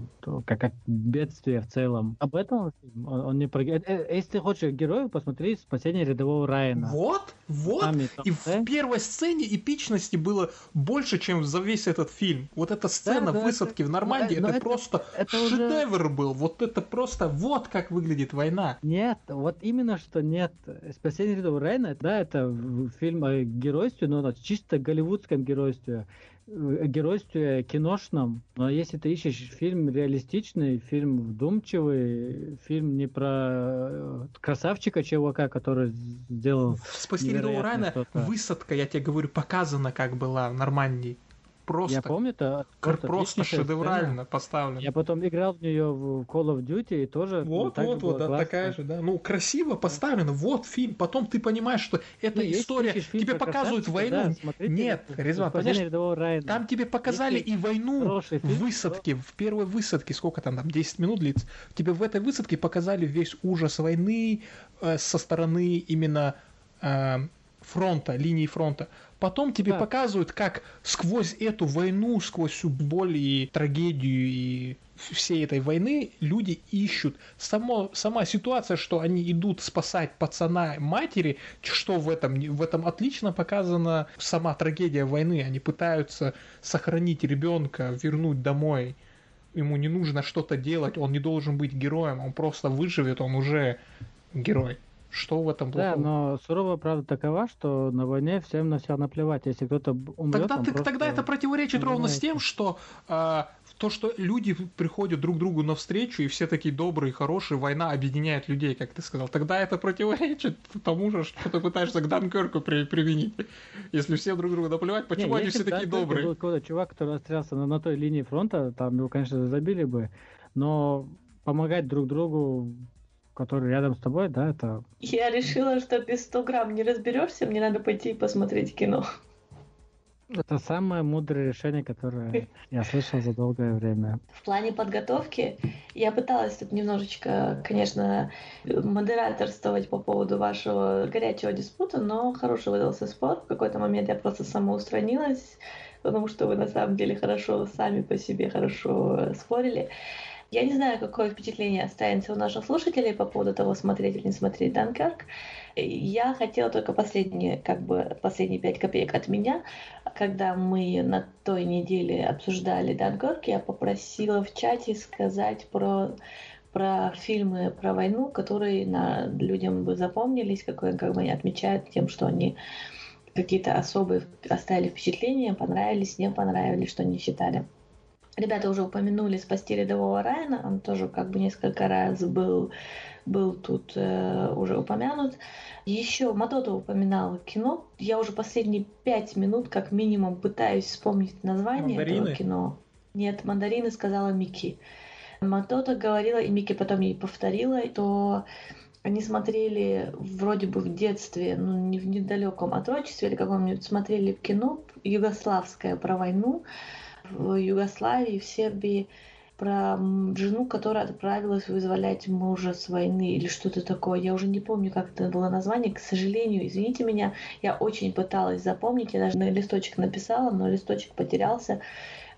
как, как бедствие в целом. Об этом он, он не про... Если ты хочешь героев, посмотри «Спасение рядового Райана». Вот, вот. Там, и в первой сцене эпичности было больше, чем за весь этот фильм. Вот эта сцена да, да, высадки это, в Нормандии, это, это просто это шедевр уже... был. Вот это просто вот как выглядит война. Нет, вот именно что нет. Спасение рядового Райана, да, это фильм о геройстве, но чисто голливудском геройстве геройстве киношном, но если ты ищешь фильм реалистичный, фильм вдумчивый, фильм не про э, красавчика чувака, который сделал... Спасти Рядового Райана высадка, я тебе говорю, показана как была в Нормандии просто... Я помню, это просто, просто шедеврально сцена. поставлено. Я потом играл в нее в Call of Duty и тоже... Вот, вот, вот, да, такая же, да. Ну, красиво поставлено. Вот фильм. Потом ты понимаешь, что эта ну, история... Тебе показывают войну. Да, Нет, Резван, понимаешь, там тебе показали если и войну в высадке, в первой высадке, сколько там, там 10 минут длится. Тебе в этой высадке показали весь ужас войны э, со стороны именно э, фронта, линии фронта. Потом тебе да. показывают, как сквозь эту войну, сквозь всю боль и трагедию и всей этой войны люди ищут. Само, сама ситуация, что они идут спасать пацана матери, что в этом, в этом отлично показана сама трагедия войны. Они пытаются сохранить ребенка, вернуть домой. Ему не нужно что-то делать, он не должен быть героем, он просто выживет, он уже герой. Что в этом плохого? Да, но суровая правда такова, что на войне всем на себя наплевать. Если кто-то умрет, тогда, ты, просто... тогда это противоречит ровно с тем, что э, то, что люди приходят друг другу навстречу, и все такие добрые, хорошие, война объединяет людей, как ты сказал. Тогда это противоречит тому же, что ты пытаешься к Данкерку при, применить. Если все друг другу наплевать, почему Не, они все такие добрые? Был какой-то чувак, который отстрелялся на, на той линии фронта, там его, конечно, забили бы, но помогать друг другу который рядом с тобой, да, это... Я решила, что без 100 грамм не разберешься, мне надо пойти и посмотреть кино. Это самое мудрое решение, которое я слышал за долгое время. В плане подготовки я пыталась тут немножечко, конечно, модераторствовать по поводу вашего горячего диспута, но хороший выдался спор. В какой-то момент я просто самоустранилась, потому что вы на самом деле хорошо сами по себе хорошо спорили. Я не знаю, какое впечатление останется у наших слушателей по поводу того, смотреть или не смотреть Данкерк. Я хотела только последние, как бы, последние пять копеек от меня. Когда мы на той неделе обсуждали Данкерк, я попросила в чате сказать про про фильмы про войну, которые на, людям бы запомнились, какое, как бы они отмечают тем, что они какие-то особые оставили впечатления, понравились, не понравились, что они считали. Ребята уже упомянули «Спасти рядового Райана», он тоже как бы несколько раз был, был тут э, уже упомянут. Еще Матото упоминал кино. Я уже последние пять минут как минимум пытаюсь вспомнить название Мандарины? этого кино. Нет, «Мандарины» сказала Микки. Матота говорила, и Микки потом ей повторила, то они смотрели вроде бы в детстве, ну не в недалеком отрочестве или каком-нибудь, смотрели кино югославское про войну в Югославии, в Сербии, про жену, которая отправилась вызволять мужа с войны или что-то такое. Я уже не помню, как это было название. К сожалению, извините меня, я очень пыталась запомнить. Я даже на листочек написала, но листочек потерялся.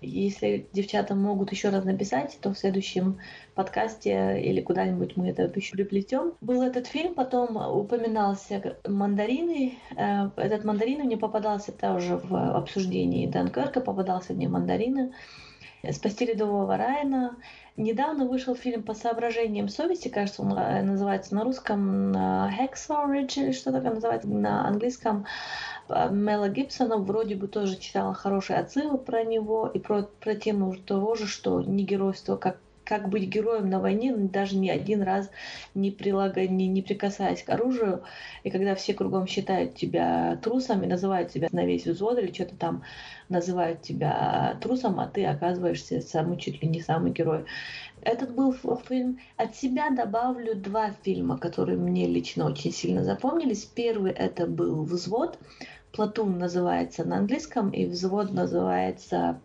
Если девчата могут еще раз написать, то в следующем подкасте или куда-нибудь мы это еще приплетем. Был этот фильм, потом упоминался мандарины. Э, этот мандарин мне попадался тоже в обсуждении Данкерка, попадался мне мандарины. «Спасти рядового Райана». Недавно вышел фильм «По соображениям совести», кажется, он э, называется на русском «Hexorage» или что такое называется на английском. Э, Мела Гибсона вроде бы тоже читала хорошие отзывы про него и про, про тему того же, что не геройство как как быть героем на войне, даже ни один раз не, прилагая, не, не прикасаясь к оружию. И когда все кругом считают тебя трусом и называют тебя на весь взвод или что-то там называют тебя трусом, а ты оказываешься самый чуть ли не самый герой. Этот был фильм. От себя добавлю два фильма, которые мне лично очень сильно запомнились. Первый это был «Взвод». «Платун» называется на английском, и «Взвод» называется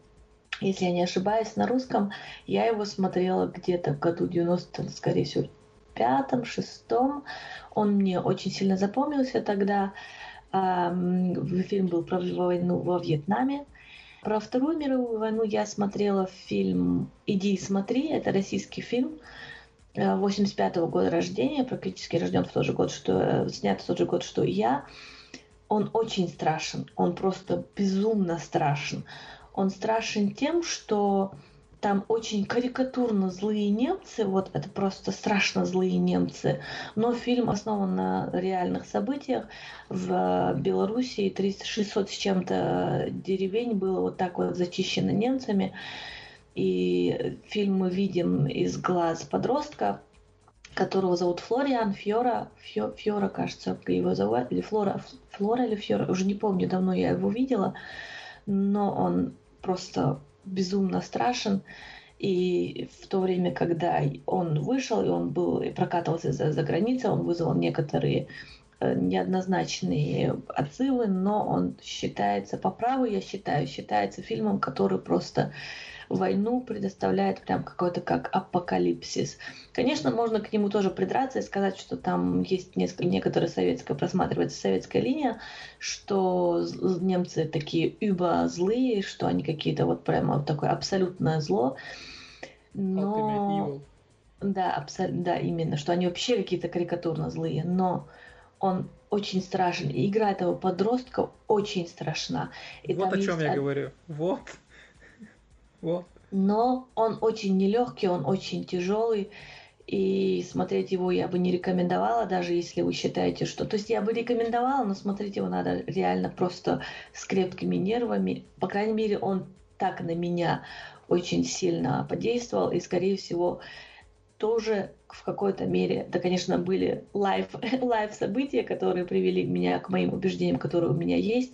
если я не ошибаюсь, на русском. Я его смотрела где-то в году 90, скорее всего, пятом, шестом. Он мне очень сильно запомнился тогда. Фильм был про войну во Вьетнаме. Про Вторую мировую войну я смотрела фильм «Иди и смотри». Это российский фильм 85 -го года рождения, практически рожден в тот же год, что э, снят в тот же год, что и я. Он очень страшен, он просто безумно страшен. Он страшен тем, что там очень карикатурно злые немцы, вот это просто страшно злые немцы, но фильм основан на реальных событиях. В Белоруссии 600 с чем-то деревень было вот так вот зачищено немцами, и фильм мы видим из глаз подростка, которого зовут Флориан, Фьора, Фьо, Фьора, кажется, его зовут, или Флора, Флора или Фьора, уже не помню, давно я его видела, но он просто безумно страшен. И в то время, когда он вышел, и он был и прокатывался за, за границей, он вызвал некоторые э, неоднозначные отзывы, но он считается, по праву я считаю, считается фильмом, который просто войну предоставляет прям какой-то как апокалипсис. Конечно, можно к нему тоже придраться и сказать, что там есть несколько, некоторые советская, просматривается советская линия, что немцы такие über злые, что они какие-то вот прямо вот такое абсолютное зло. Но... Да, абсолютно, да, именно, что они вообще какие-то карикатурно злые, но он очень страшен. И игра этого подростка очень страшна. И вот о чем я говорю. Вот. Вот. Но он очень нелегкий, он очень тяжелый. И смотреть его я бы не рекомендовала, даже если вы считаете, что... То есть я бы рекомендовала, но смотреть его надо реально просто с крепкими нервами. По крайней мере, он так на меня очень сильно подействовал. И, скорее всего, тоже в какой-то мере, да, конечно, были life, [laughs] life события, которые привели меня к моим убеждениям, которые у меня есть,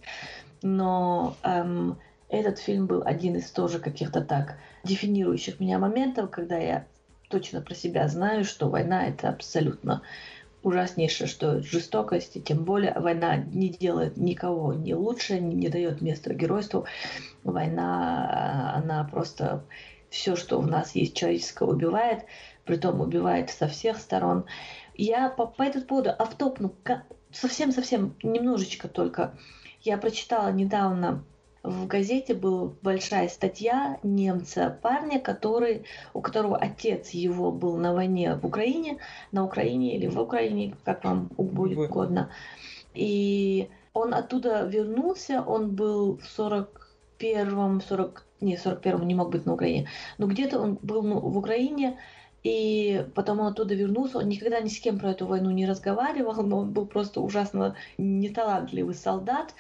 но эм, этот фильм был один из тоже каких-то так дефинирующих меня моментов, когда я точно про себя знаю, что война это абсолютно ужаснейшее, что жестокость, и тем более война не делает никого не лучше, не, не дает места геройству. Война, она просто все, что в нас есть человеческое, убивает, притом убивает со всех сторон. Я по, по этому поводу автопну совсем-совсем немножечко только. Я прочитала недавно в газете была большая статья немца, парня, который, у которого отец его был на войне в Украине, на Украине или в Украине, как вам будет угодно. И он оттуда вернулся, он был в 41-м, 40, не, 41-м не мог быть на Украине, но где-то он был ну, в Украине, и потом он оттуда вернулся, он никогда ни с кем про эту войну не разговаривал, но он был просто ужасно неталантливый солдат,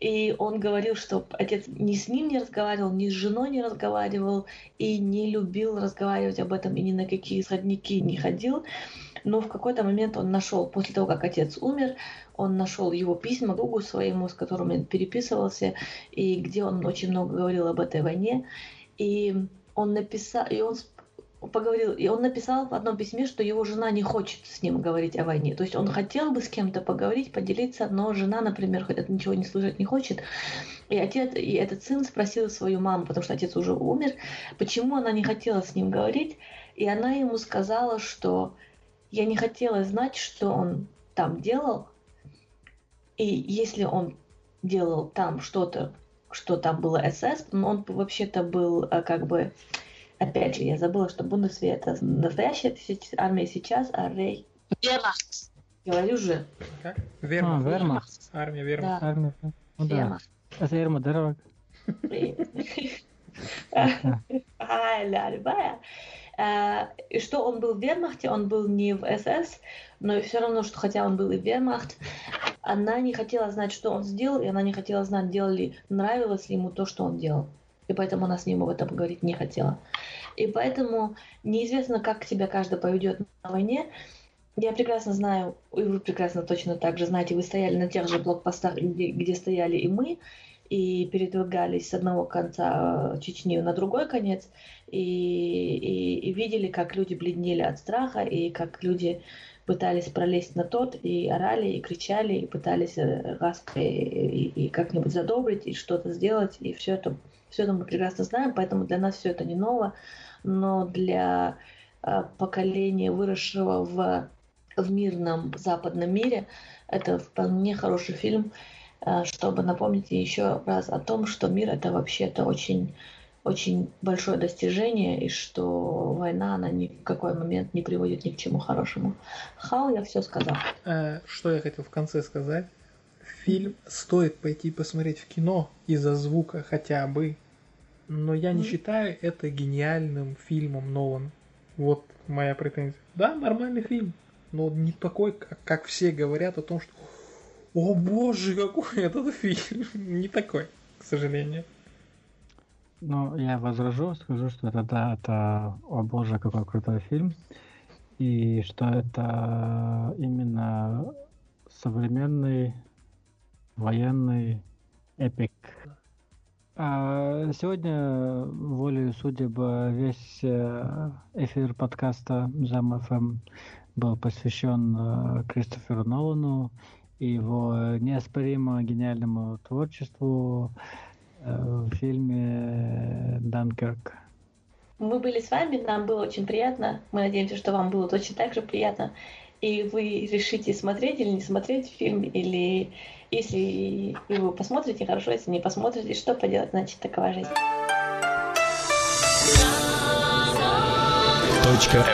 и он говорил, что отец ни с ним не разговаривал, ни с женой не разговаривал, и не любил разговаривать об этом, и ни на какие сходники не ходил. Но в какой-то момент он нашел, после того, как отец умер, он нашел его письма другу своему, с которым он переписывался, и где он очень много говорил об этой войне. И он написал, и он поговорил, и он написал в одном письме, что его жена не хочет с ним говорить о войне. То есть он хотел бы с кем-то поговорить, поделиться, но жена, например, ничего не слышать не хочет. И отец, и этот сын спросил свою маму, потому что отец уже умер, почему она не хотела с ним говорить, и она ему сказала, что я не хотела знать, что он там делал, и если он делал там что-то, что там было СС, он вообще-то был э, как бы Опять же, я забыла, что Бундесвер это настоящая армия сейчас, а Рей... Вермахт. Говорю же. Как? Вермахт. А, вермахт. Армия Вермахт. Да. Армия. Ну да. Вермахт. Это Ерма дорог. А. А, И что он был в вермахте, он был не в СС, но все равно, что хотя он был и в вермахт, она не хотела знать, что он сделал, и она не хотела знать, делал ли, нравилось ли ему то, что он делал. И поэтому она с ним об этом говорить не хотела. И поэтому неизвестно, как себя каждый поведет на войне. Я прекрасно знаю, и вы прекрасно точно так же знаете, вы стояли на тех же блокпостах, где, где стояли и мы, и передвигались с одного конца э, Чечни на другой конец, и, и, и видели, как люди бледнели от страха, и как люди пытались пролезть на тот, и орали, и кричали, и пытались э, лаской и, и как-нибудь задобрить, и что-то сделать, и все это, все это мы прекрасно знаем, поэтому для нас все это не ново, но для э, поколения, выросшего в, в мирном западном мире, это вполне хороший фильм, э, чтобы напомнить еще раз о том, что мир это вообще-то очень очень большое достижение, и что война, она ни в какой момент не приводит ни к чему хорошему. Хал, я все сказал. Э, Что я хотел в конце сказать? Фильм стоит пойти посмотреть в кино из-за звука хотя бы, но я не Мгм. считаю это гениальным фильмом новым. Вот моя претензия. Да, нормальный фильм, но не такой, как, как все говорят о том, что «О боже, какой [laughs] этот фильм!» [laughs] Не такой, к сожалению. Ну, я возражу, скажу, что это да, это, о боже, какой крутой фильм. И что это именно современный военный эпик. А сегодня, волею судеб, весь э, эфир подкаста Зам ФМ был посвящен э, Кристоферу Нолану и его неоспоримо гениальному творчеству э, в фильме «Данкерк». Мы были с вами, нам было очень приятно. Мы надеемся, что вам было точно так же приятно. И вы решите смотреть или не смотреть фильм, или если вы посмотрите, хорошо, если не посмотрите, что поделать, значит, такова жизнь. Точка